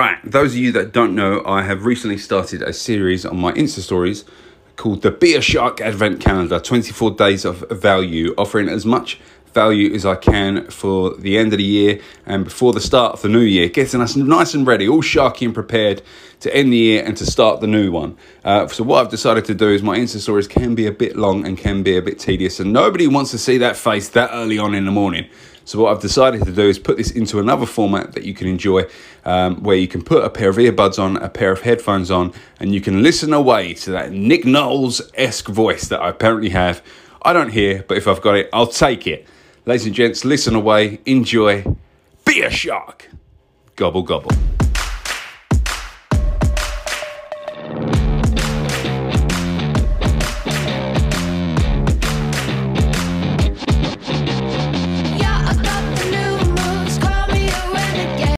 right, those of you that don't know, I have recently started a series on my Insta stories called the Be a Shark Advent Calendar 24 Days of Value, offering as much value as I can for the end of the year and before the start of the new year, getting us nice and ready, all sharky and prepared to end the year and to start the new one. Uh, so, what I've decided to do is my Insta stories can be a bit long and can be a bit tedious, and nobody wants to see that face that early on in the morning. So what I've decided to do is put this into another format that you can enjoy, um, where you can put a pair of earbuds on, a pair of headphones on, and you can listen away to that Nick Knowles esque voice that I apparently have. I don't hear, but if I've got it, I'll take it. Ladies and gents, listen away, enjoy, be a shark. Gobble, gobble.